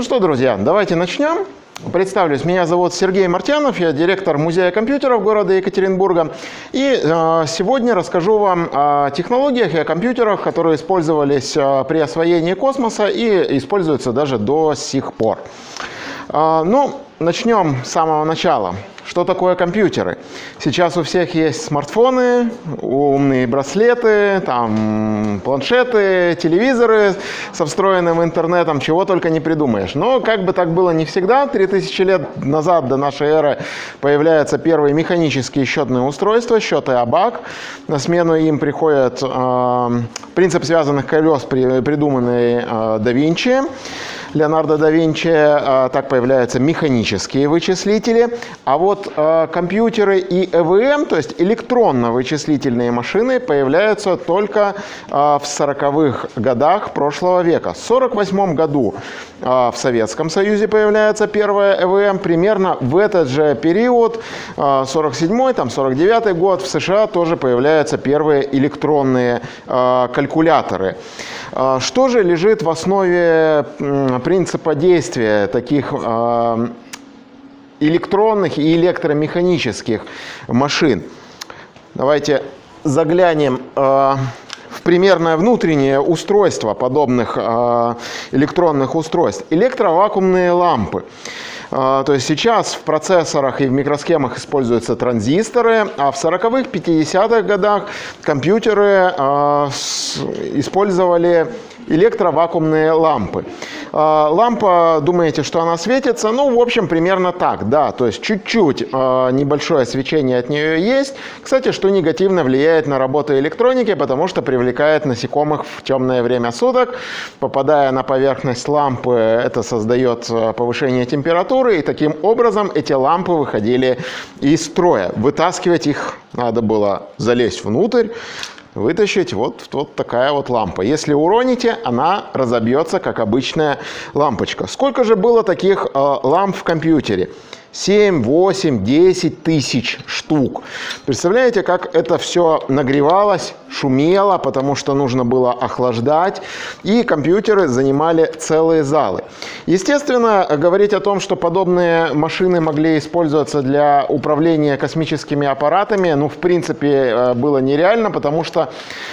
Ну что, друзья, давайте начнем. Представлюсь, меня зовут Сергей Мартьянов, я директор Музея компьютеров города Екатеринбурга. И э, сегодня расскажу вам о технологиях и о компьютерах, которые использовались э, при освоении космоса и используются даже до сих пор. Э, ну, начнем с самого начала. Что такое компьютеры? Сейчас у всех есть смартфоны, умные браслеты, там, планшеты, телевизоры со встроенным интернетом, чего только не придумаешь. Но как бы так было не всегда, 3000 лет назад до нашей эры появляются первые механические счетные устройства, счеты АБАК. На смену им приходит э, принцип связанных колес, придуманный э, да Винчи. Леонардо да Винчи, э, так появляются механические вычислители. А вот э, компьютеры и ЭВМ, то есть электронно-вычислительные машины, появляются только э, в 40-х годах прошлого века. В 1948 году в Советском Союзе появляется первая ЭВМ. Примерно в этот же период, 47-й, там 49-й год, в США тоже появляются первые электронные калькуляторы. Что же лежит в основе принципа действия таких а, электронных и электромеханических машин. Давайте заглянем а, в примерное внутреннее устройство подобных а, электронных устройств. Электровакуумные лампы. То есть сейчас в процессорах и в микросхемах используются транзисторы, а в 40-х, 50-х годах компьютеры использовали электровакуумные лампы. А, лампа, думаете, что она светится? Ну, в общем, примерно так, да. То есть чуть-чуть а, небольшое свечение от нее есть. Кстати, что негативно влияет на работу электроники, потому что привлекает насекомых в темное время суток. Попадая на поверхность лампы, это создает а, повышение температуры, и таким образом эти лампы выходили из строя. Вытаскивать их надо было залезть внутрь, вытащить вот, вот такая вот лампа. Если уроните, она разобьется, как обычная лампочка. Сколько же было таких э, ламп в компьютере? 7, 8, 10 тысяч штук. Представляете, как это все нагревалось, шумело, потому что нужно было охлаждать, и компьютеры занимали целые залы. Естественно, говорить о том, что подобные машины могли использоваться для управления космическими аппаратами, ну, в принципе, э, было нереально, потому что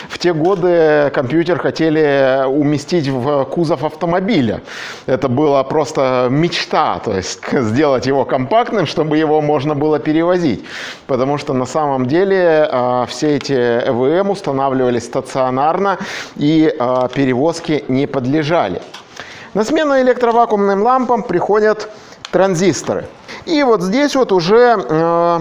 в те годы компьютер хотели уместить в кузов автомобиля. Это была просто мечта, то есть сделать его компактным компактным, чтобы его можно было перевозить. Потому что на самом деле э, все эти ЭВМ устанавливались стационарно и э, перевозки не подлежали. На смену электровакуумным лампам приходят транзисторы. И вот здесь вот уже э,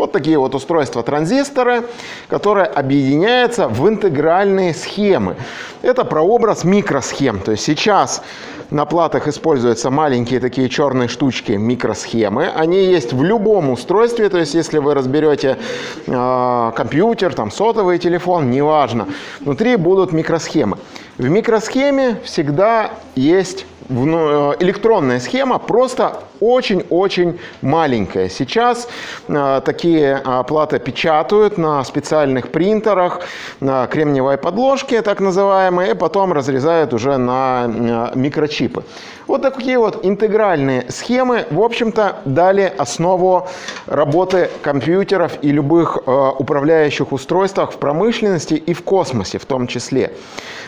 вот такие вот устройства транзисторы, которые объединяются в интегральные схемы. Это прообраз микросхем. То есть сейчас на платах используются маленькие такие черные штучки, микросхемы. Они есть в любом устройстве, то есть если вы разберете э, компьютер, там сотовый телефон, неважно, внутри будут микросхемы. В микросхеме всегда есть электронная схема просто очень-очень маленькая. Сейчас э, такие э, платы печатают на специальных принтерах, на кремниевой подложке, так называемые, потом разрезают уже на э, микрочипы. Вот такие вот интегральные схемы, в общем-то, дали основу работы компьютеров и любых э, управляющих устройствах в промышленности и в космосе в том числе.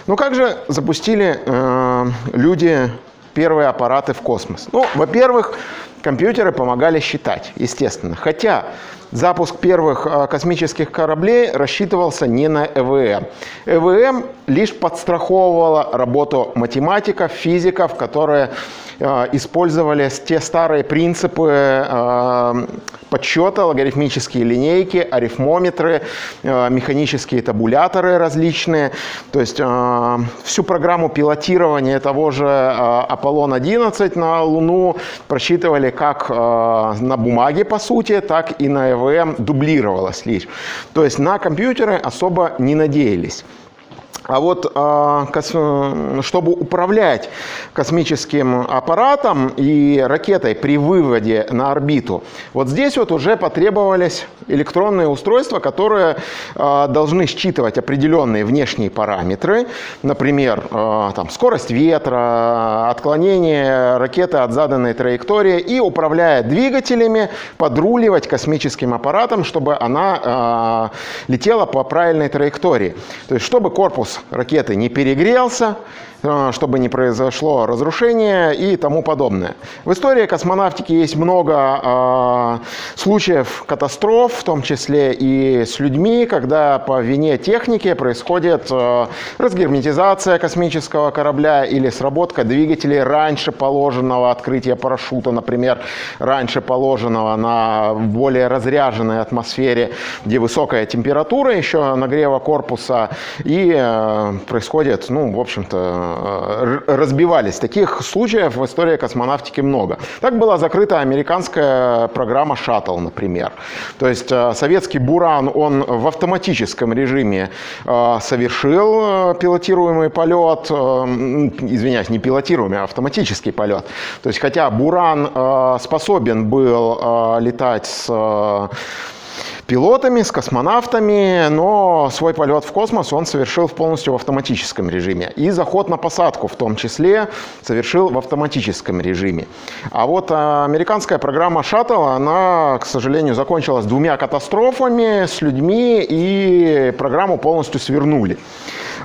Но как же запустили э, люди первые аппараты в космос? Ну, во-первых, компьютеры помогали считать, естественно. Хотя запуск первых а, космических кораблей рассчитывался не на ЭВМ. ЭВМ лишь подстраховывала работу математиков, физиков, которые а, использовали те старые принципы а, подсчета, логарифмические линейки, арифмометры, механические табуляторы различные. То есть всю программу пилотирования того же Аполлон-11 на Луну просчитывали как на бумаге, по сути, так и на ЭВМ дублировалось лишь. То есть на компьютеры особо не надеялись. А вот а, чтобы управлять космическим аппаратом и ракетой при выводе на орбиту, вот здесь вот уже потребовались электронные устройства, которые а, должны считывать определенные внешние параметры, например, а, там, скорость ветра, отклонение ракеты от заданной траектории и, управляя двигателями, подруливать космическим аппаратом, чтобы она летела по правильной траектории. То есть, чтобы корпус ракеты не перегрелся, Э, чтобы не произошло разрушение и тому подобное. В истории космонавтики есть много э, случаев катастроф, в том числе и с людьми, когда по вине техники происходит э, разгерметизация космического корабля или сработка двигателей раньше положенного открытия парашюта, например, раньше положенного на более разряженной атмосфере, где высокая температура еще нагрева корпуса, и э, происходит, ну, в общем-то, Э, разбивались. Таких случаев в истории космонавтики много. Так была закрыта американская программа «Шаттл», например. То есть э, советский «Буран», он в автоматическом режиме э, совершил пилотируемый полет, извиняюсь, не пилотируемый, а автоматический полет. То есть хотя «Буран» способен был летать с пилотами, с космонавтами, но свой полет в космос он совершил в полностью в автоматическом режиме. И заход на посадку в том числе совершил в автоматическом режиме. А вот а, американская программа «Шаттл», она, к сожалению, закончилась двумя катастрофами с людьми, и программу полностью свернули.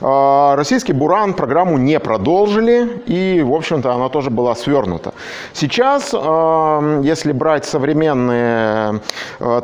А, российский «Буран» программу не продолжили, и, в общем-то, она тоже была свернута. Сейчас, а, если брать современные а,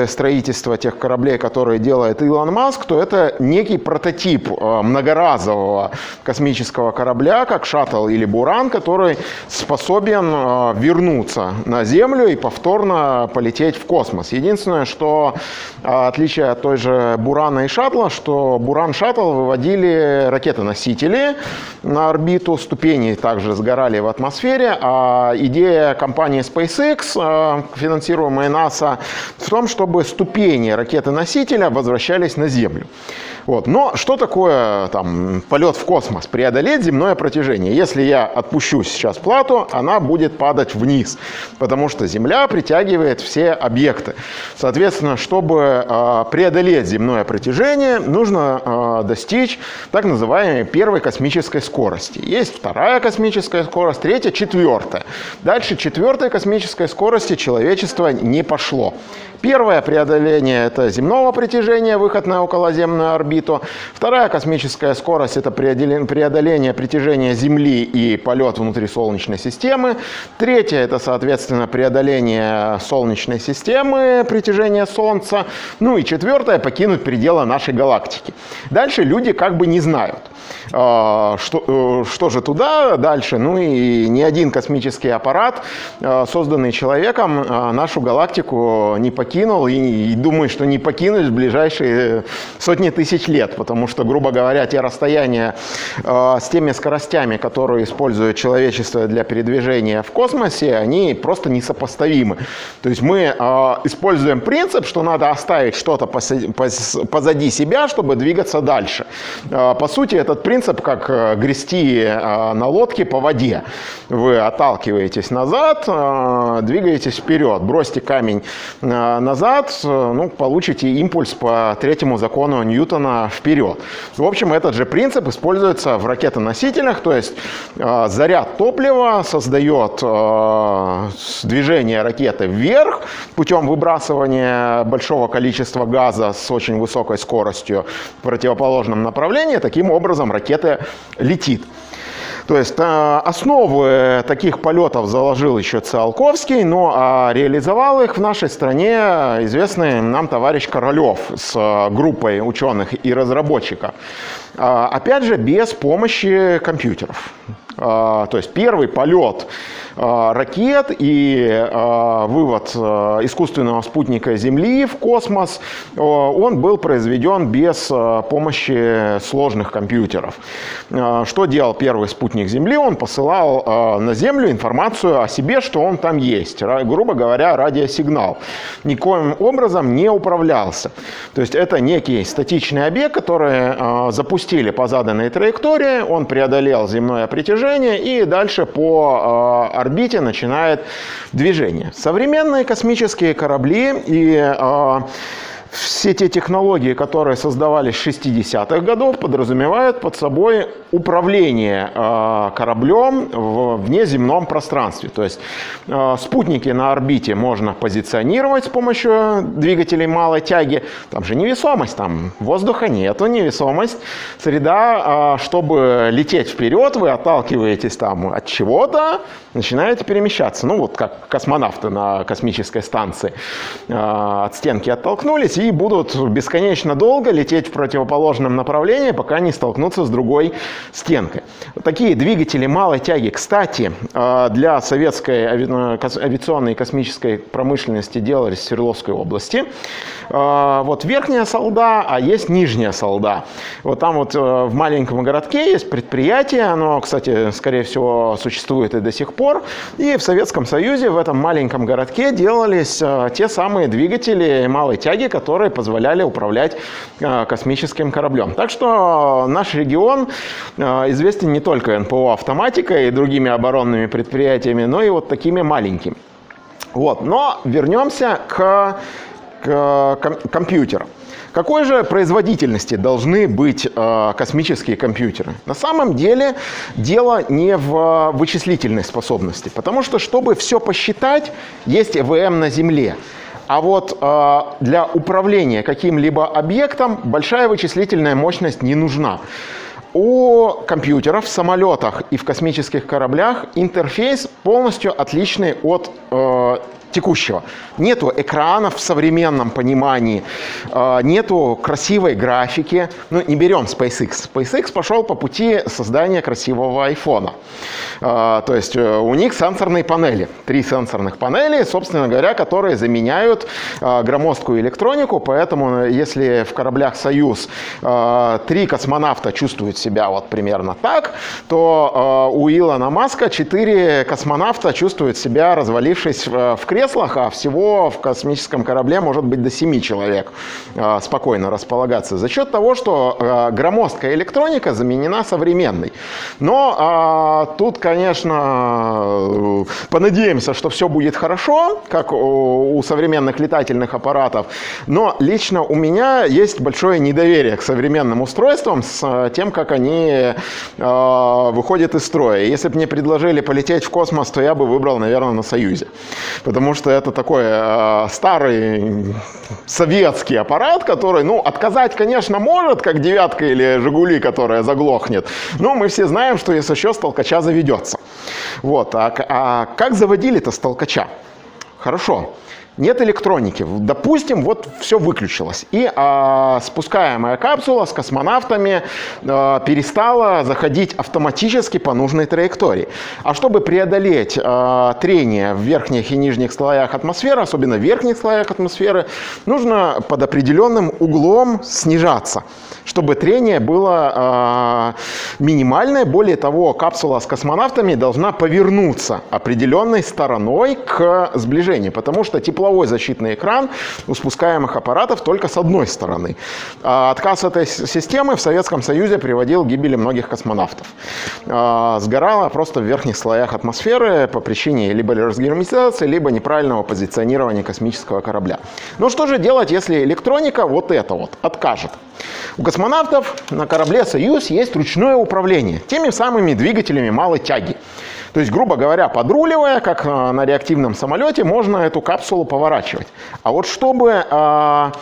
тенденции строительства тех кораблей, которые делает Илон Маск, то это некий прототип многоразового космического корабля, как «Шаттл» или «Буран», который способен вернуться на Землю и повторно полететь в космос. Единственное, что отличие от той же «Бурана» и «Шаттла», что «Буран-Шаттл» выводил запустили ракеты-носители на орбиту, ступени также сгорали в атмосфере, а идея компании SpaceX, э, финансируемая НАСА, в том, чтобы ступени ракеты-носителя возвращались на Землю. Вот. Но что такое там, полет в космос? Преодолеть земное протяжение. Если я отпущу сейчас плату, она будет падать вниз, потому что Земля притягивает все объекты. Соответственно, чтобы э, преодолеть земное протяжение, нужно э, достичь так называемой первой космической скорости. Есть вторая космическая скорость, третья, четвертая. Дальше четвертой космической скорости человечество не пошло. Первое преодоление – это земного притяжения, выход на околоземную орбиту. Вторая космическая скорость – это преодоление притяжения Земли и полет внутри Солнечной системы. Третье – это, соответственно, преодоление Солнечной системы, притяжение Солнца. Ну и четвертое – покинуть пределы нашей галактики. Дальше люди как бы не знают. А, что, э, что же туда дальше? Ну и ни один космический аппарат, а, созданный человеком, а, нашу галактику не покинул и, и думаю, что не покинуть в ближайшие сотни тысяч лет, потому что, грубо говоря, те расстояния с теми скоростями, которые использует человечество для передвижения в космосе, они просто несопоставимы. То есть мы используем принцип, что надо оставить что-то позади себя, чтобы двигаться дальше. По сути, этот принцип как э, грести э, на лодке по воде. Вы отталкиваетесь назад, э, двигаетесь вперед, бросьте камень назад, ну, получите импульс по третьему закону Ньютона вперед. В общем, этот же принцип используется в ракетоносителях, то есть заряд топлива создает движение ракеты вверх путем выбрасывания большого количества газа с очень высокой скоростью в противоположном направлении. Таким образом, ракета ракета летит. То есть э, основы таких полетов заложил еще Циолковский, но а реализовал их в нашей стране известный нам товарищ Королев с э, группой ученых и разработчиков. А, опять же, без помощи компьютеров. А, то есть первый полет ракет и вывод искусственного спутника Земли в космос, он был произведен без помощи сложных компьютеров. Что делал первый спутник Земли? Он посылал на Землю информацию о себе, что он там есть. Грубо говоря, радиосигнал. Никоим образом не управлялся. То есть это некий статичный объект, который запустили по заданной траектории, он преодолел земное притяжение и дальше по э, орбите начинает движение. Современные космические корабли и э, все те технологии, которые создавались в 60-х годов, подразумевают под собой управление э, кораблем в внеземном пространстве. То есть э, спутники на орбите можно позиционировать с помощью двигателей малой тяги. Там же невесомость, там воздуха нету, невесомость. Среда, э, чтобы лететь вперед, вы отталкиваетесь там от чего-то, начинаете перемещаться. Ну вот как космонавты на космической станции от стенки оттолкнулись и будут бесконечно долго лететь в противоположном направлении, пока не столкнутся с другой стенкой. Такие двигатели малой тяги, кстати, э, для советской авиационной и космической промышленности делались в Свердловской области. Э, вот верхняя солда, а есть нижняя солда. Вот там вот э, в маленьком городке есть предприятие, оно, кстати, скорее всего, существует и до сих пор. И в Советском Союзе в этом маленьком городке делались те самые двигатели малой тяги, которые которые позволяли управлять э, космическим кораблем. Так что наш регион э, известен не только НПО автоматикой и другими оборонными предприятиями, но и вот такими маленькими. Вот. Но вернемся к, к компьютерам. Какой же производительности должны быть э, космические компьютеры? На самом деле дело не в вычислительной способности, потому что чтобы все посчитать, есть ЭВМ на Земле. А вот э, для управления каким-либо объектом большая вычислительная мощность не нужна. У компьютеров в самолетах и в космических кораблях интерфейс полностью отличный от э, текущего. Нету экранов в современном понимании, а, нету красивой графики. Ну, не берем SpaceX. SpaceX пошел по пути создания красивого айфона. А, то есть э, у них сенсорные панели. Три сенсорных панели, собственно говоря, которые заменяют громоздкую электронику. Поэтому э, если в кораблях «Союз» три космонавта чувствуют себя вот примерно так, то у Илона Маска четыре космонавта чувствуют себя, развалившись в кресле креслах, а всего в космическом корабле может быть до 7 человек а, спокойно располагаться. За счет того, что а, громоздкая электроника заменена современной. Но а, тут, конечно, понадеемся, что все будет хорошо, как у, современных летательных аппаратов. Но лично у меня есть большое недоверие к современным устройствам с тем, как они выходят из строя. Если бы мне предложили полететь в космос, то я бы выбрал, наверное, на Союзе. Потому потому что это такой э, старый советский аппарат, который, ну, отказать, конечно, может, как девятка или Жигули, которая заглохнет, но мы все знаем, что если что, с заведется. Вот, а, а как заводили-то с? Хорошо нет электроники. Допустим, вот все выключилось. И а, спускаемая капсула с космонавтами а, перестала заходить автоматически по нужной траектории. А чтобы преодолеть а, трение в верхних и нижних слоях атмосферы, особенно в верхних слоях атмосферы, нужно под определенным углом снижаться, чтобы трение было а, минимальное. Более того, капсула с космонавтами должна повернуться определенной стороной к сближению, потому что тепловое тепловой защитный экран у спускаемых аппаратов только с одной стороны. А отказ этой системы в Советском Союзе приводил к гибели многих космонавтов. А, сгорала просто в верхних слоях атмосферы по причине либо разгерметизации, либо неправильного позиционирования космического корабля. Ну что же делать, если электроника вот это вот откажет? У космонавтов на корабле «Союз» есть ручное управление теми самыми двигателями малой тяги. То есть, грубо говоря, подруливая, как э, на реактивном самолете, можно эту капсулу поворачивать. А вот чтобы э,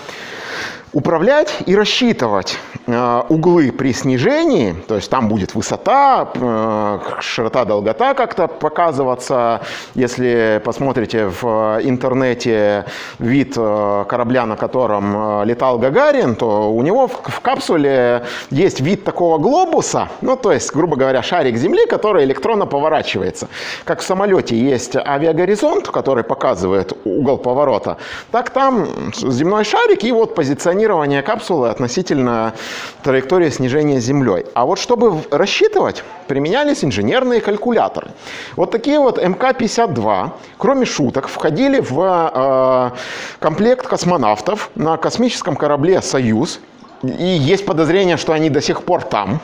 управлять и рассчитывать э, углы при снижении, то есть там будет высота, э, широта, долгота как-то показываться. Если посмотрите в интернете вид э, корабля, на котором летал Гагарин, то у него в капсуле есть вид такого глобуса, ну то есть, грубо говоря, шарик Земли, который электронно поворачивается. Как в самолете есть авиагоризонт, который показывает угол поворота, так там земной шарик и вот позиционирует позиционирование капсулы относительно траектории снижения Землей. А вот чтобы рассчитывать, применялись инженерные калькуляторы. Вот такие вот МК-52, кроме шуток, входили в э, комплект космонавтов на космическом корабле «Союз». И есть подозрение, что они до сих пор там,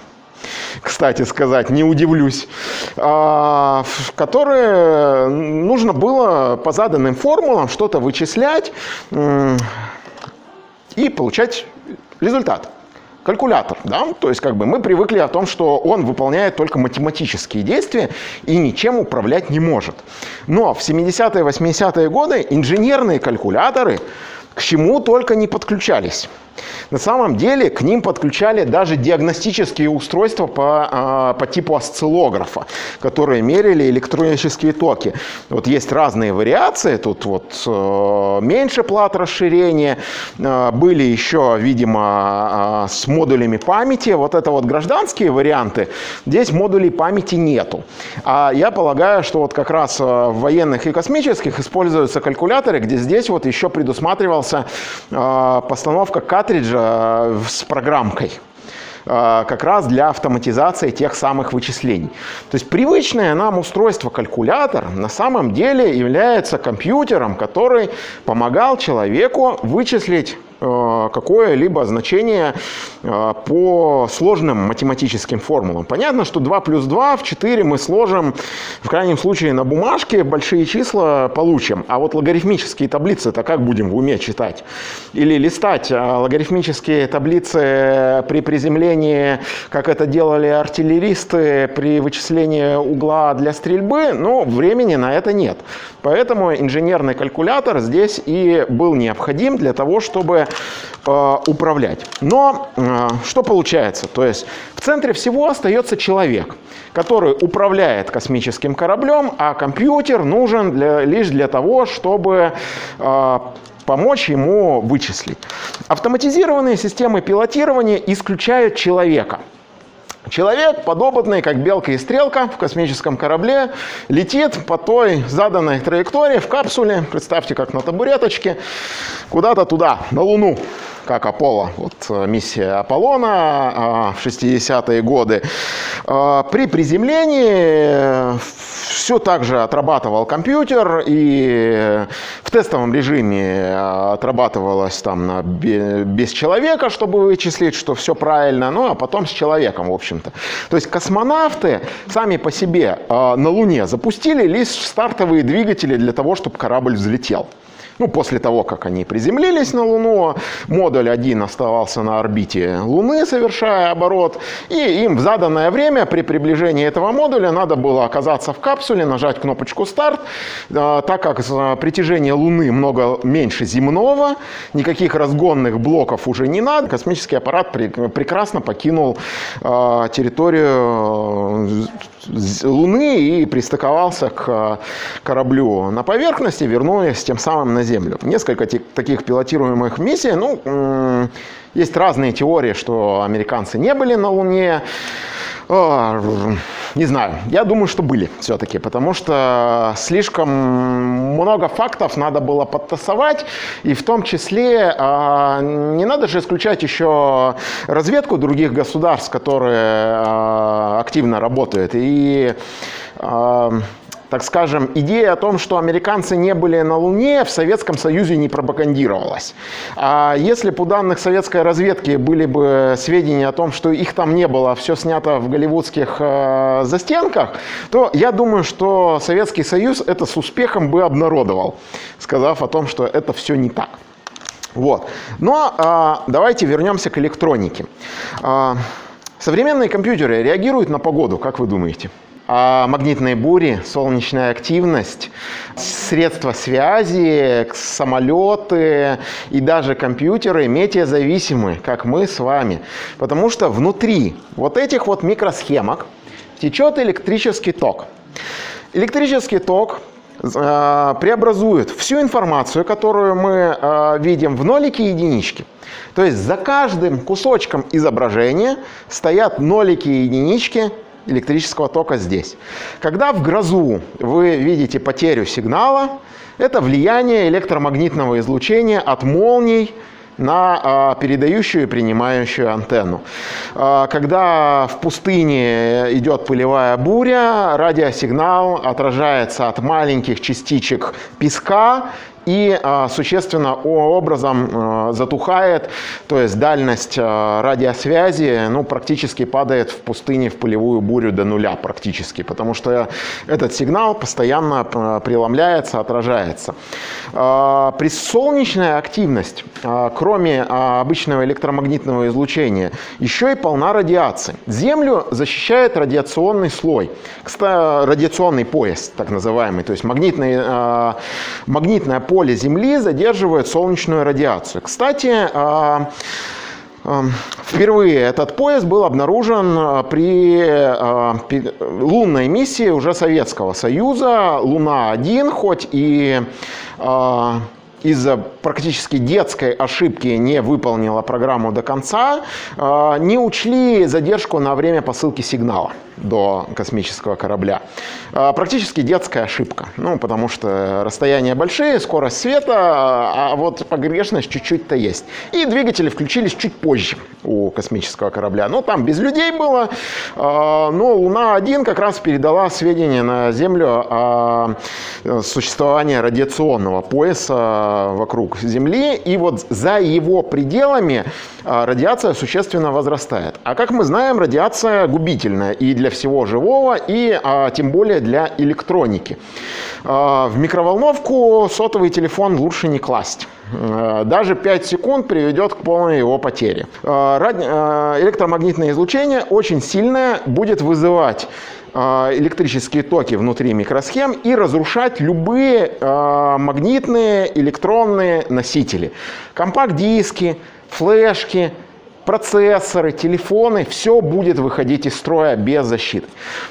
кстати сказать, не удивлюсь, а, которые нужно было по заданным формулам что-то вычислять, и получать результат. Калькулятор, да, то есть как бы мы привыкли о том, что он выполняет только математические действия и ничем управлять не может. Но в 70-е, 80-е годы инженерные калькуляторы к чему только не подключались. На самом деле к ним подключали даже диагностические устройства по, а, по типу осциллографа, которые мерили электрические токи. Вот есть разные вариации, тут вот э, меньше плат расширения, э, были еще, видимо, а, с модулями памяти, вот это вот гражданские варианты, здесь модулей памяти нету. А я полагаю, что вот как раз э, в военных и космических используются калькуляторы, где здесь вот еще предусматривался постановка картриджа Э, с программкой э, как раз для автоматизации тех самых вычислений. То есть привычное нам устройство калькулятор на самом деле является компьютером, который помогал человеку вычислить Э, какое-либо значение э, по сложным математическим формулам. Понятно, что 2 плюс 2 в 4 мы сложим, в крайнем случае на бумажке большие числа получим. А вот логарифмические таблицы-то как будем в уме читать? Или листать а логарифмические таблицы при приземлении, как это делали артиллеристы при вычислении угла для стрельбы? Ну, времени на это нет. Поэтому инженерный калькулятор здесь и был необходим для того, чтобы э, управлять. Но э, что получается? То есть в центре всего остается человек, который управляет космическим кораблем, а компьютер нужен для, лишь для того, чтобы э, помочь ему вычислить. Автоматизированные системы пилотирования исключают человека – Человек, подопытный, как белка и стрелка в космическом корабле, летит по той заданной траектории в капсуле, представьте, как на табуреточке, куда-то туда, на Луну как Аполло, вот э, миссия Аполлона а, в 60-е годы. А, при приземлении все так же отрабатывал компьютер, и тестовом режиме отрабатывалось там без человека, чтобы вычислить, что все правильно, ну а потом с человеком, в общем-то. То есть космонавты сами по себе а, на Луне запустили лишь стартовые двигатели для того, чтобы корабль взлетел. Ну, после того, как они приземлились на Луну, модуль 1 оставался на орбите Луны, совершая оборот, и им в заданное время при приближении этого модуля надо было оказаться в капсуле, нажать кнопочку «Старт», а, так как притяжение Луны много меньше земного, никаких разгонных блоков уже не надо, космический аппарат прекрасно покинул а, территорию Луны и пристыковался к кораблю на поверхности, вернулись тем самым на Землю. Несколько таких пилотируемых миссий. Ну, есть разные теории, что американцы не были на Луне. Не знаю, я думаю, что были все-таки, потому что слишком много фактов надо было подтасовать, и в том числе а, не надо же исключать еще разведку других государств, которые а, активно работают. И а, так скажем, идея о том, что американцы не были на Луне, в Советском Союзе не пропагандировалась. А если по данных советской разведки были бы сведения о том, что их там не было, а все снято в голливудских э, застенках, то я думаю, что Советский Союз это с успехом бы обнародовал, сказав о том, что это все не так. Вот. Но а, давайте вернемся к электронике. А, современные компьютеры реагируют на погоду, как вы думаете? Магнитные бури, солнечная активность, средства связи, самолеты и даже компьютеры метеозависимы, как мы с вами. Потому что внутри вот этих вот микросхемок течет электрический ток. Электрический ток э, преобразует всю информацию, которую мы э, видим, в нолики и единички. То есть за каждым кусочком изображения стоят нолики и единички электрического тока здесь. Когда в грозу вы видите потерю сигнала, это влияние электромагнитного излучения от молний на а, передающую и принимающую антенну. А, когда в пустыне идет пылевая буря, радиосигнал отражается от маленьких частичек песка и а, существенно образом а, затухает, то есть дальность а, радиосвязи ну, практически падает в пустыне в полевую бурю до нуля практически, потому что этот сигнал постоянно преломляется, отражается. При солнечной активности, кроме обычного электромагнитного излучения, еще и полна радиации. Землю защищает радиационный слой, радиационный пояс так называемый, то есть магнитный, магнитное поле поле Земли задерживает солнечную радиацию. Кстати, а, а, Впервые этот пояс был обнаружен а, при лунной миссии уже Советского Союза, Луна-1, хоть и из-за практически детской ошибки не выполнила программу до конца, не учли задержку на время посылки сигнала до космического корабля. А, практически детская ошибка. Ну, потому что расстояния большие, скорость света, а вот погрешность чуть-чуть-то есть. И двигатели включились чуть позже у космического корабля. Ну, там без людей было, а, но Луна-1 как раз передала сведения на Землю о существовании радиационного пояса вокруг Земли. И вот за его пределами а, радиация существенно возрастает. А как мы знаем, радиация губительная и для всего живого, и а, тем более для электроники. А, в микроволновку сотовый телефон лучше не класть. Даже 5 секунд приведет к полной его потере. Электромагнитное излучение очень сильное будет вызывать электрические токи внутри микросхем и разрушать любые магнитные электронные носители. Компакт-диски, флешки, процессоры, телефоны, все будет выходить из строя без защиты.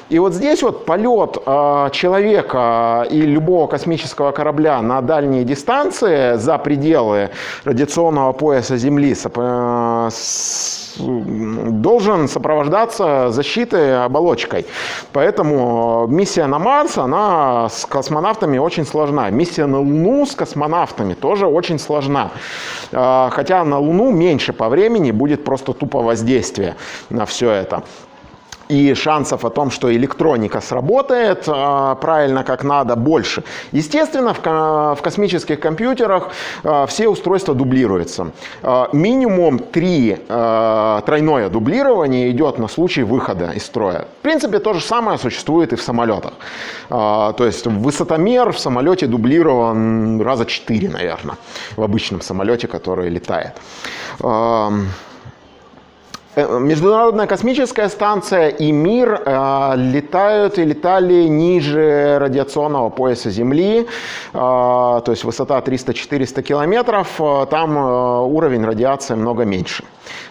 И вот здесь вот полет э, человека и любого космического корабля на дальние дистанции за пределы радиационного пояса Земли с, э, с должен сопровождаться защитой оболочкой. Поэтому миссия на Марс, она с космонавтами очень сложна. Миссия на Луну с космонавтами тоже очень сложна. А, хотя на Луну меньше по времени будет просто тупо воздействие на все это и шансов о том, что электроника сработает э, правильно как надо, больше. Естественно, в, космических компьютерах э, все устройства дублируются. Э, минимум три тройное дублирование идет на случай выхода из строя. В принципе, то же самое существует и в самолетах. То есть высотомер в самолете дублирован раза четыре, наверное, в обычном самолете, который летает. Э, Международная космическая станция и мир э, летают и летали ниже радиационного пояса Земли, э, то есть высота 300-400 километров, э, там э, уровень радиации много меньше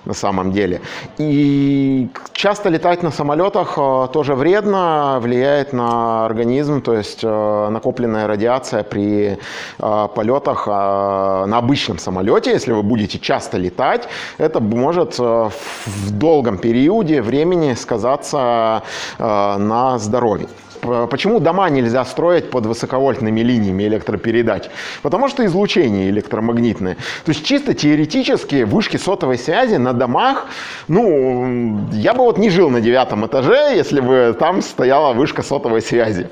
на самом деле. И часто летать на самолетах э, тоже вредно, влияет на организм, то есть э, накопленная радиация при э, полетах на обычном самолете, если вы будете часто летать, это может в долгом периоде времени сказаться на здоровье. Почему дома нельзя строить под высоковольтными линиями электропередач? Потому что излучение электромагнитное. То есть чисто теоретически вышки сотовой связи на домах, ну, я бы вот не жил на девятом этаже, если бы там стояла вышка сотовой связи.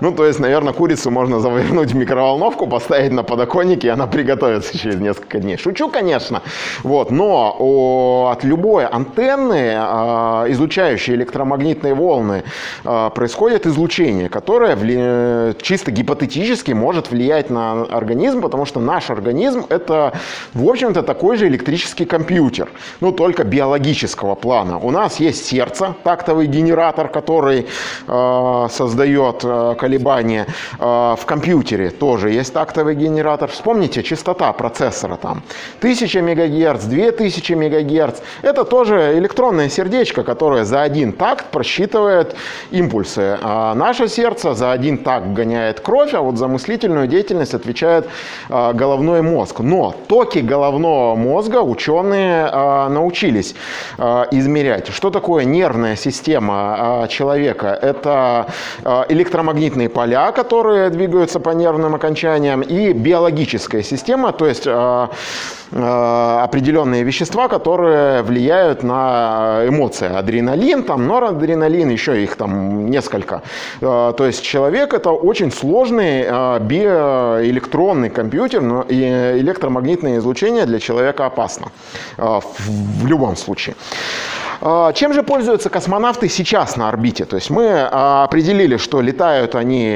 Ну, то есть, наверное, курицу можно завернуть в микроволновку, поставить на подоконнике, и она приготовится через несколько дней. Шучу, конечно. Вот, но от любой антенны, э, излучающей электромагнитные волны, э, происходит излучение излучение, которое вли... чисто гипотетически может влиять на организм, потому что наш организм это, в общем-то, такой же электрический компьютер, ну только биологического плана. У нас есть сердце, тактовый генератор, который э, создает э, колебания. Э, в компьютере тоже есть тактовый генератор. Вспомните, частота процессора там 1000 МГц, 2000 МГц. Это тоже электронное сердечко, которое за один такт просчитывает импульсы. А наше сердце за один такт гоняет кровь, а вот за мыслительную деятельность отвечает а, головной мозг. Но токи головного мозга ученые а, научились а, измерять. Что такое нервная система человека? Это электромагнитные поля, которые двигаются по нервным окончаниям, и биологическая система, то есть определенные вещества, которые влияют на эмоции. Адреналин, там, норадреналин, еще их там несколько. То есть человек это очень сложный биоэлектронный компьютер, но и электромагнитное излучение для человека опасно в любом случае. А, чем же пользуются космонавты сейчас на орбите? То есть мы а, определили, что летают они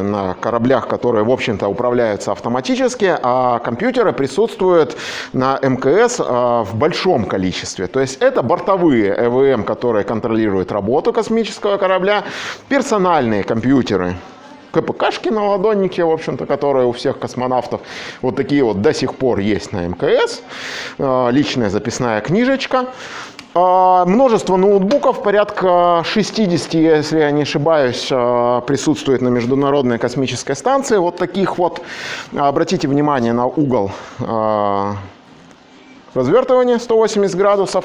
на кораблях, которые, в общем-то, управляются автоматически, а компьютеры присутствуют на МКС а, в большом количестве. То есть это бортовые ЭВМ, которые контролируют работу космического корабля, персональные компьютеры, КПКшки на ладоннике, в общем-то, которые у всех космонавтов вот такие вот до сих пор есть на МКС. Личная записная книжечка. А, множество ноутбуков, порядка 60, если я не ошибаюсь, а, присутствует на Международной космической станции. Вот таких вот. Обратите внимание на угол а, развертывания 180 градусов.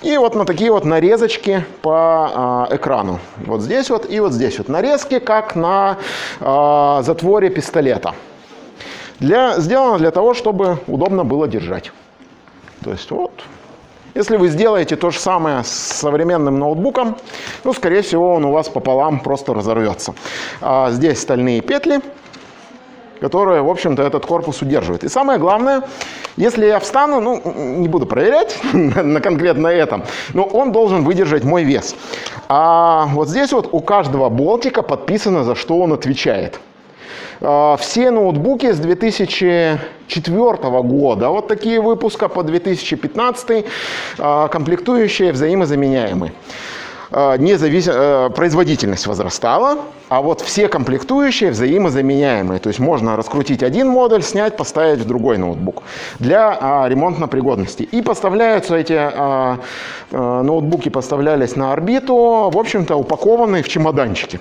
И вот на такие вот нарезочки по экрану. Вот здесь вот и вот здесь вот нарезки, как на затворе пистолета. Для, сделано для того, чтобы удобно было держать. То есть вот если вы сделаете то же самое с современным ноутбуком, ну, скорее всего, он у вас пополам просто разорвется. А здесь стальные петли, которые, в общем-то, этот корпус удерживают. И самое главное, если я встану, ну, не буду проверять на конкретно этом, но он должен выдержать мой вес. А вот здесь вот у каждого болтика подписано, за что он отвечает. А, все ноутбуки с 2004 года, вот такие выпуска по 2015, а, комплектующие взаимозаменяемые а, не завис... производительность возрастала, а вот все комплектующие взаимозаменяемые. То есть можно раскрутить один модуль, снять, поставить в другой ноутбук для ремонтной пригодности. И поставляются эти а, ноутбуки поставлялись на орбиту, в общем-то, упакованные в чемоданчики.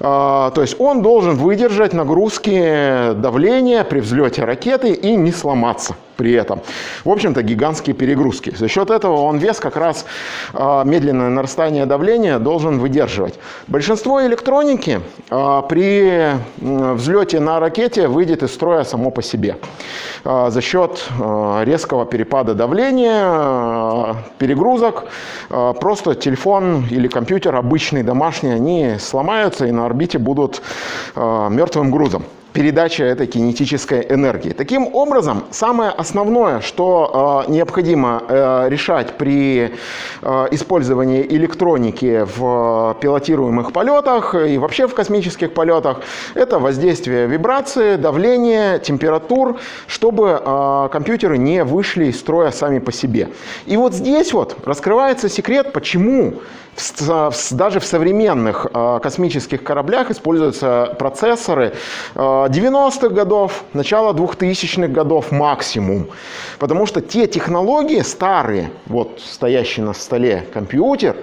А, то есть он должен выдержать нагрузки давления при взлете ракеты и не сломаться при этом. В общем-то, гигантские перегрузки. За счет этого он вес как раз а, медленное нарастание давления должен выдерживать. Большинство электроники а, при взлете на ракете выйдет из строя само по себе. За счет резкого перепада давления, перегрузок, просто телефон или компьютер обычный, домашний, они сломаются и на орбите будут мертвым грузом передача этой кинетической энергии. Таким образом, самое основное, что э, необходимо э, решать при э, использовании электроники в пилотируемых полетах и вообще в космических полетах, это воздействие вибрации, давления, температур, чтобы э, компьютеры не вышли из строя сами по себе. И вот здесь вот раскрывается секрет, почему даже в современных э, космических кораблях используются процессоры 90-х э, годов, начала 2000-х годов максимум. Потому что те технологии старые, вот стоящий на столе компьютер,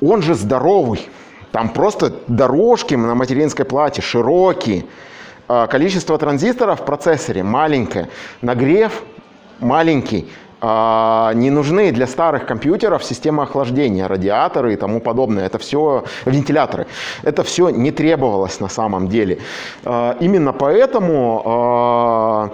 он же здоровый. Там просто дорожки на материнской плате широкие. Количество транзисторов в процессоре маленькое. Нагрев маленький. А, не нужны для старых компьютеров системы охлаждения, радиаторы и тому подобное. Это все вентиляторы. Это все не требовалось на самом деле. А, именно поэтому а,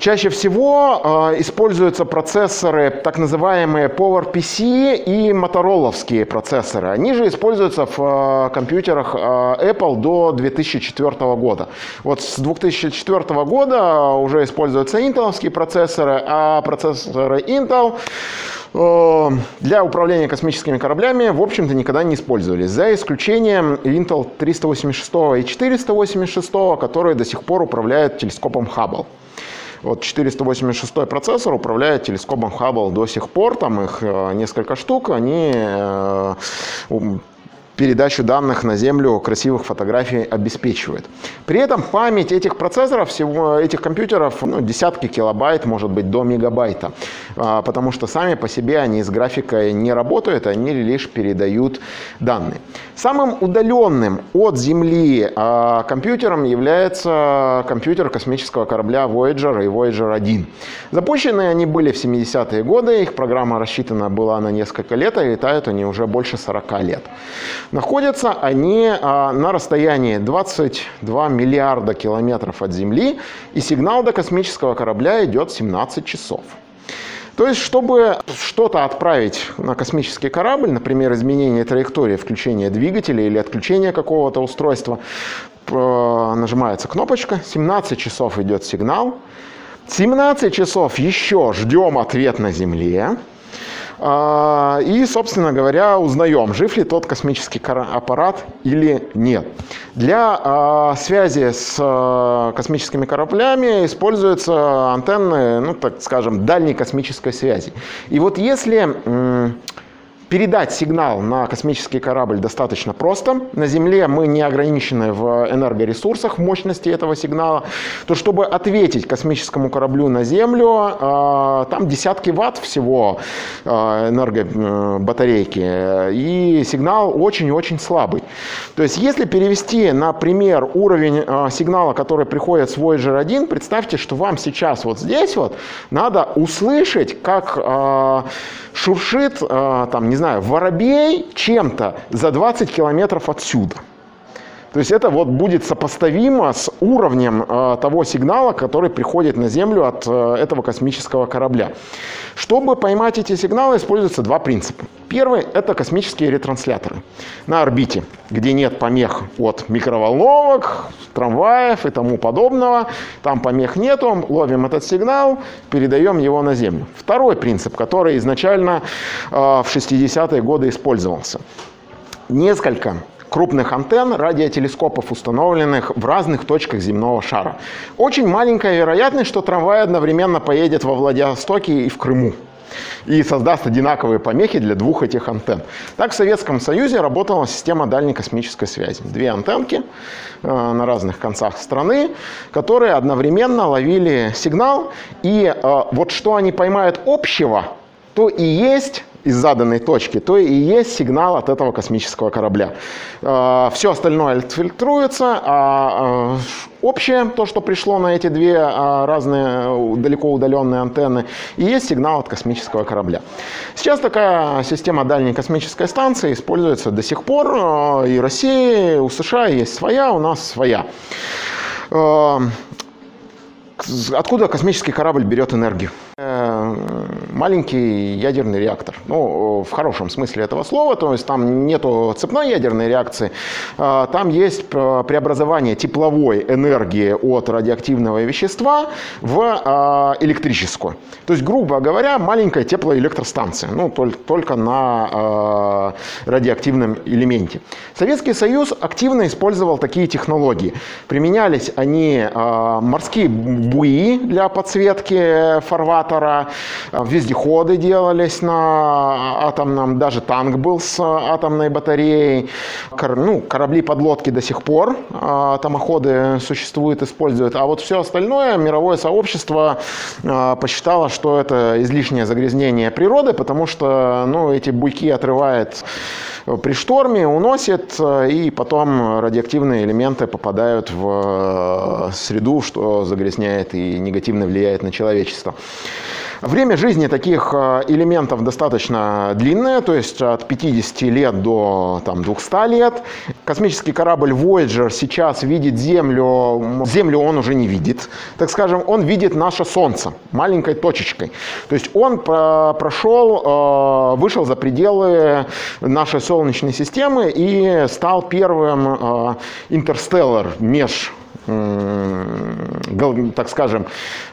Чаще всего э, используются процессоры, так называемые PowerPC и мотороловские процессоры. Они же используются в э, компьютерах э, Apple до 2004 года. Вот с 2004 года уже используются интеловские процессоры, а процессоры Intel э, для управления космическими кораблями, в общем-то, никогда не использовались, за исключением Intel 386 и 486, которые до сих пор управляют телескопом Hubble. Вот 486 процессор управляет телескопом Хаббл до сих пор, там их э, несколько штук, они э, передачу данных на Землю красивых фотографий обеспечивает. При этом память этих процессоров, всего этих компьютеров, ну, десятки килобайт, может быть, до мегабайта, а, потому что сами по себе они с графикой не работают, они лишь передают данные. Самым удаленным от Земли а, компьютером является компьютер космического корабля Voyager и Voyager 1. Запущены они были в 70-е годы, их программа рассчитана была на несколько лет, а летают они уже больше 40 лет. Находятся они а, на расстоянии 22 миллиарда километров от Земли, и сигнал до космического корабля идет 17 часов. То есть, чтобы что-то отправить на космический корабль, например, изменение траектории, включение двигателя или отключение какого-то устройства, нажимается кнопочка, 17 часов идет сигнал, 17 часов еще ждем ответ на Земле, и, собственно говоря, узнаем, жив ли тот космический аппарат или нет. Для а, связи с а, космическими кораблями используются антенны, ну, так скажем, дальней космической связи. И вот если Передать сигнал на космический корабль достаточно просто. На Земле мы не ограничены в энергоресурсах, мощности этого сигнала. То чтобы ответить космическому кораблю на Землю, а, там десятки ватт всего а, энергобатарейки. И сигнал очень-очень слабый. То есть если перевести, например, уровень а, сигнала, который приходит с Voyager 1, представьте, что вам сейчас вот здесь вот надо услышать, как шуршит, там, не знаю, воробей чем-то за 20 километров отсюда. То есть это вот будет сопоставимо с уровнем э, того сигнала, который приходит на Землю от э, этого космического корабля. Чтобы поймать эти сигналы, используются два принципа. Первый – это космические ретрансляторы на орбите, где нет помех от микроволновок, трамваев и тому подобного. Там помех нету, ловим этот сигнал, передаем его на Землю. Второй принцип, который изначально э, в 60-е годы использовался. Несколько крупных антенн радиотелескопов, установленных в разных точках земного шара. Очень маленькая вероятность, что трамвай одновременно поедет во Владивостоке и в Крыму и создаст одинаковые помехи для двух этих антенн. Так в Советском Союзе работала система дальней космической связи. Две антенки э, на разных концах страны, которые одновременно ловили сигнал, и э, вот что они поймают общего, то и есть из заданной точки, то и есть сигнал от этого космического корабля. А, Все остальное фильтруется, а, а общее, то, что пришло на эти две а, разные далеко удаленные антенны, и есть сигнал от космического корабля. Сейчас такая система дальней космической станции используется до сих пор, и России, у США есть своя, у нас своя. Откуда космический корабль берет энергию? Маленький ядерный реактор. Ну, в хорошем смысле этого слова, то есть там нету цепной ядерной реакции, а, там есть преобразование тепловой энергии от радиоактивного вещества в а, электрическую. То есть, грубо говоря, маленькая теплоэлектростанция, ну, только на радиоактивном элементе. Советский Союз активно использовал такие технологии. Применялись они морские буи для подсветки фарватера, везде вездеходы делались на атомном, даже танк был с атомной батареей. Кор, ну, корабли, подлодки до сих пор а, атомоходы существуют, используют. А вот все остальное мировое сообщество а, посчитало, что это излишнее загрязнение природы, потому что ну, эти буйки отрывает при шторме, уносит, и потом радиоактивные элементы попадают в среду, что загрязняет и негативно влияет на человечество. Время жизни таких э, элементов достаточно длинное, то есть от 50 лет до там, 200 лет. космический корабль Voyager сейчас видит Землю, Землю он уже не видит, так скажем, он видит наше Солнце маленькой точечкой. То есть он прошел, вышел за пределы нашей Солнечной системы и стал первым интерстеллар, меж так скажем,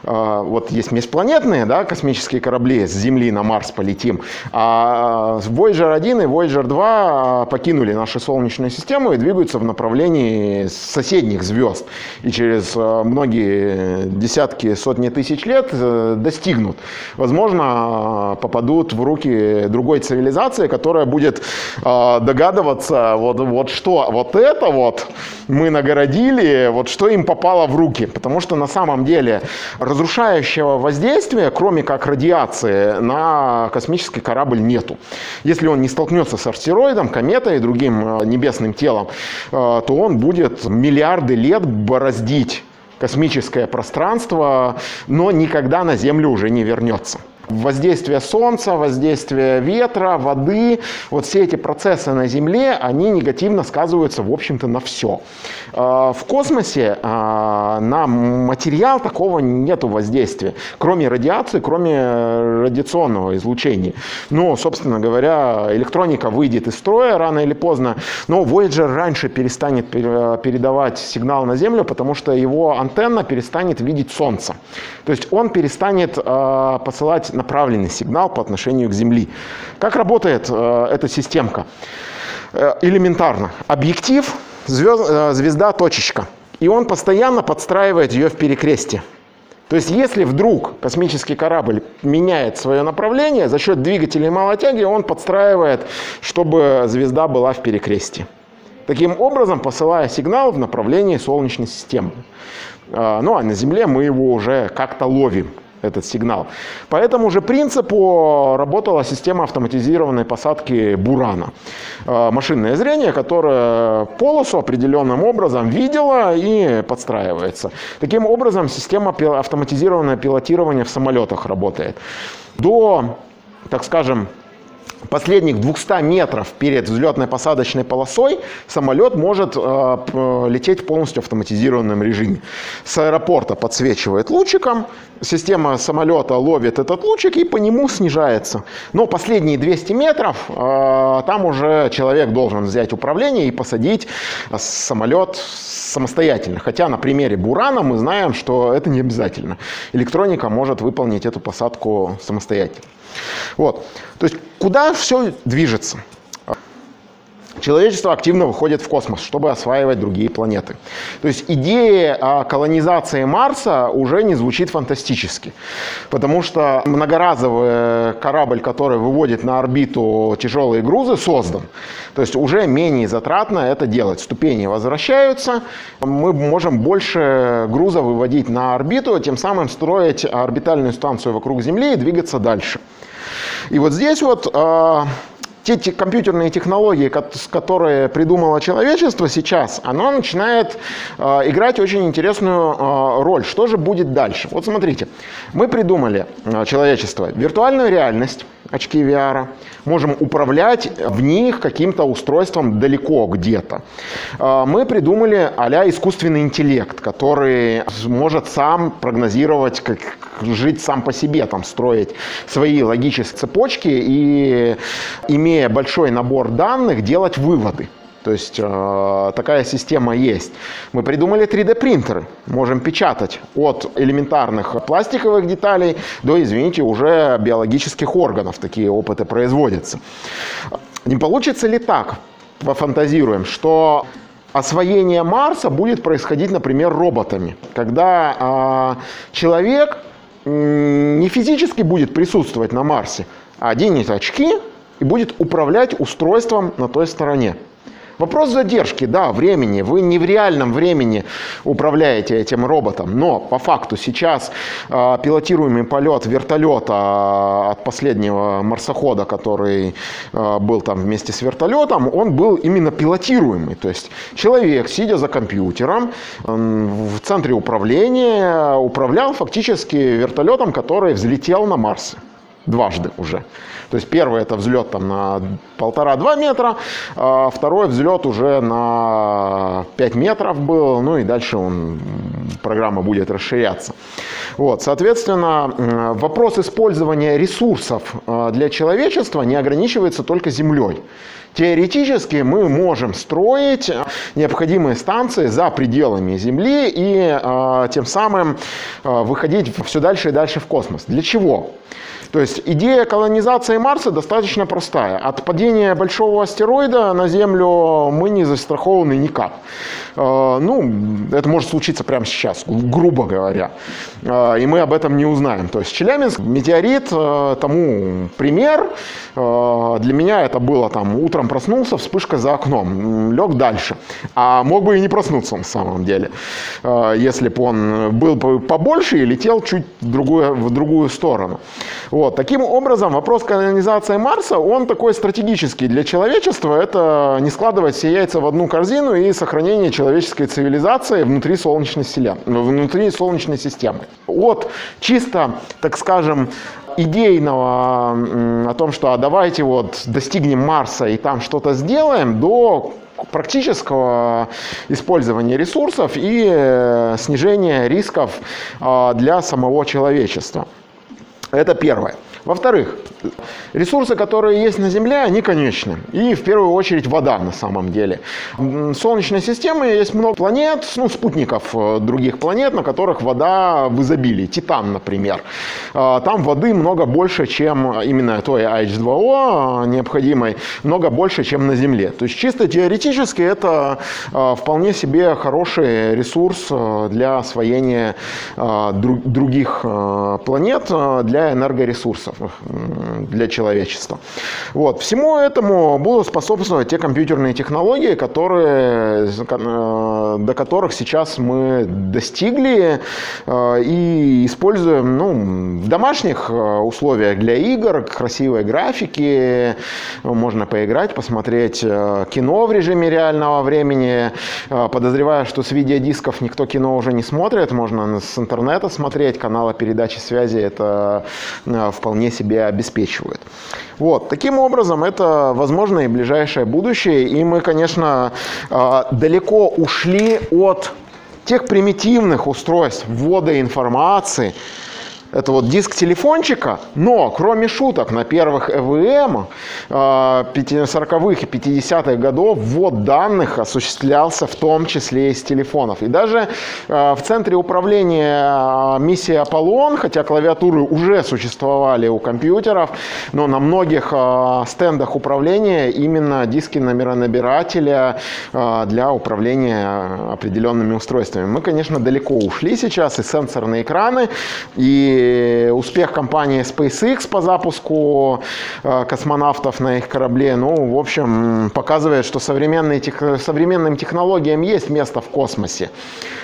а, вот есть межпланетные да, космические корабли, с Земли на Марс полетим, а Voyager 1 и Voyager 2 покинули нашу Солнечную систему и двигаются в направлении соседних звезд. И через а, многие десятки, сотни тысяч лет э, достигнут. Возможно, попадут в руки другой цивилизации, которая будет а, догадываться, вот, вот что, вот это вот мы нагородили, вот что им попало в руки. Потому что на самом деле разрушающего воздействия, кроме как радиации, на космический корабль нету. Если он не столкнется с астероидом, кометой и другим э, небесным телом, э, то он будет миллиарды лет бороздить космическое пространство, но никогда на Землю уже не вернется воздействие солнца, воздействие ветра, воды, вот все эти процессы на Земле, они негативно сказываются, в общем-то, на все. А, в космосе а, на материал такого нету воздействия, кроме радиации, кроме радиационного излучения. Но, собственно говоря, электроника выйдет из строя рано или поздно, но Voyager раньше перестанет передавать сигнал на Землю, потому что его антенна перестанет видеть Солнце. То есть он перестанет а, посылать направленный сигнал по отношению к Земли. Как работает э, эта системка? Э, элементарно. Объектив, звезд, э, звезда, точечка. И он постоянно подстраивает ее в перекрестие. То есть, если вдруг космический корабль меняет свое направление, за счет двигателей малой тяги он подстраивает, чтобы звезда была в перекрестии. Таким образом, посылая сигнал в направлении Солнечной системы. Ну а на Земле мы его уже как-то ловим этот сигнал. По этому же принципу работала система автоматизированной посадки Бурана. Э, машинное зрение, которое полосу определенным образом видело и подстраивается. Таким образом, система автоматизированного пилотирования в самолетах работает. До, так скажем, последних 200 метров перед взлетно-посадочной полосой самолет может э, лететь в полностью автоматизированном режиме. С аэропорта подсвечивает лучиком, система самолета ловит этот лучик и по нему снижается. Но последние 200 метров э, там уже человек должен взять управление и посадить самолет самостоятельно. Хотя на примере Бурана мы знаем, что это не обязательно. Электроника может выполнить эту посадку самостоятельно. Вот. То есть куда все движется? Человечество активно выходит в космос, чтобы осваивать другие планеты. То есть идея колонизации Марса уже не звучит фантастически, потому что многоразовый корабль, который выводит на орбиту тяжелые грузы, создан. То есть уже менее затратно это делать. Ступени возвращаются, мы можем больше груза выводить на орбиту, тем самым строить орбитальную станцию вокруг Земли и двигаться дальше. И вот здесь вот э, те, те компьютерные технологии, которые придумало человечество сейчас, оно начинает э, играть очень интересную э, роль. Что же будет дальше? Вот смотрите, мы придумали, э, человечество, виртуальную реальность, очки VR, можем управлять в них каким-то устройством далеко где-то. А, мы придумали а искусственный интеллект, который может сам прогнозировать, как жить сам по себе, там, строить свои логические цепочки и, имея большой набор данных, делать выводы. То есть э, такая система есть. Мы придумали 3D принтеры. Можем печатать от элементарных пластиковых деталей до, извините, уже биологических органов. Такие опыты производятся. Не получится ли так, пофантазируем, что освоение Марса будет происходить, например, роботами, когда э, человек не физически будет присутствовать на Марсе, а оденет очки и будет управлять устройством на той стороне. Вопрос задержки, да, времени. Вы не в реальном времени управляете этим роботом, но по факту сейчас э, пилотируемый полет вертолета а, от последнего марсохода, который э, был там вместе с вертолетом, он был именно пилотируемый. То есть человек, сидя за компьютером в центре управления, управлял фактически вертолетом, который взлетел на Марс. Дважды уже. То есть первый это взлет там на полтора-два метра, а второй взлет уже на 5 метров был, ну и дальше он, программа будет расширяться. Вот, соответственно, вопрос использования ресурсов а, для человечества не ограничивается только Землей. Теоретически мы можем строить необходимые станции за пределами Земли и э, тем самым э, выходить все дальше и дальше в космос. Для чего? То есть идея колонизации Марса достаточно простая. От падения большого астероида на Землю мы не застрахованы никак. Э, ну, это может случиться прямо сейчас, грубо говоря. Э, и мы об этом не узнаем. То есть Челябинск, метеорит, э, тому пример. Для меня это было там, утром проснулся, вспышка за окном, лег дальше. А мог бы и не проснуться на самом деле, если бы он был побольше и летел чуть в другую, в другую сторону. Вот. Таким образом, вопрос колонизации Марса, он такой стратегический для человечества. Это не складывать все яйца в одну корзину и сохранение человеческой цивилизации внутри Солнечной, селен... внутри Солнечной системы. От чисто, так скажем, идейного о том, что а давайте вот достигнем Марса и там что-то сделаем, до практического использования ресурсов и э, снижения рисков а, для самого человечества. Это первое. Во-вторых, ресурсы, которые есть на Земле, они конечны. И в первую очередь вода на самом деле. В Солнечной системе есть много планет, ну, спутников э, других планет, на которых вода в изобилии. Титан, например. А, там воды много больше, чем именно той H2O необходимой, много больше, чем на Земле. То есть чисто теоретически это вполне себе хороший ресурс э, для освоения других планет для энергоресурсов для человечества. Вот. Всему этому будут способствовать те компьютерные технологии, которые, э, до которых сейчас мы достигли э, и используем ну, в домашних э, условиях для игр, красивой графики, можно поиграть, посмотреть кино в режиме реального времени. Подозреваю, что с видеодисков никто кино уже не смотрит, можно с интернета смотреть, каналы передачи связи это вполне себе обеспечивают. Вот. Таким образом, это возможно и ближайшее будущее. И мы, конечно, а, далеко ушли от тех примитивных устройств ввода информации, это вот диск телефончика, но кроме шуток на первых ЭВМ 40-х и 50-х годов ввод данных осуществлялся в том числе из телефонов. И даже э, в центре управления э, миссии Аполлон, хотя клавиатуры уже существовали у компьютеров, но на многих э, стендах управления именно диски номеронабирателя для управления определенными устройствами. Мы, конечно, далеко ушли сейчас, и сенсорные экраны, и успех компании SpaceX по запуску э, космонавтов на их корабле, ну, в общем, показывает, что современные, современным технологиям есть место в космосе.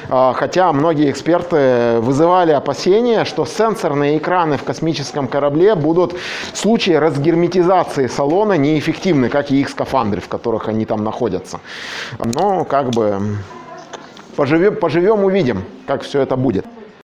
А, хотя многие эксперты вызывали опасения, что сенсорные экраны в космическом корабле будут в случае разгерметизации салона неэффективны, как и их скафандры, в которых они там находятся. Но как бы поживем, поживем увидим, как все это будет.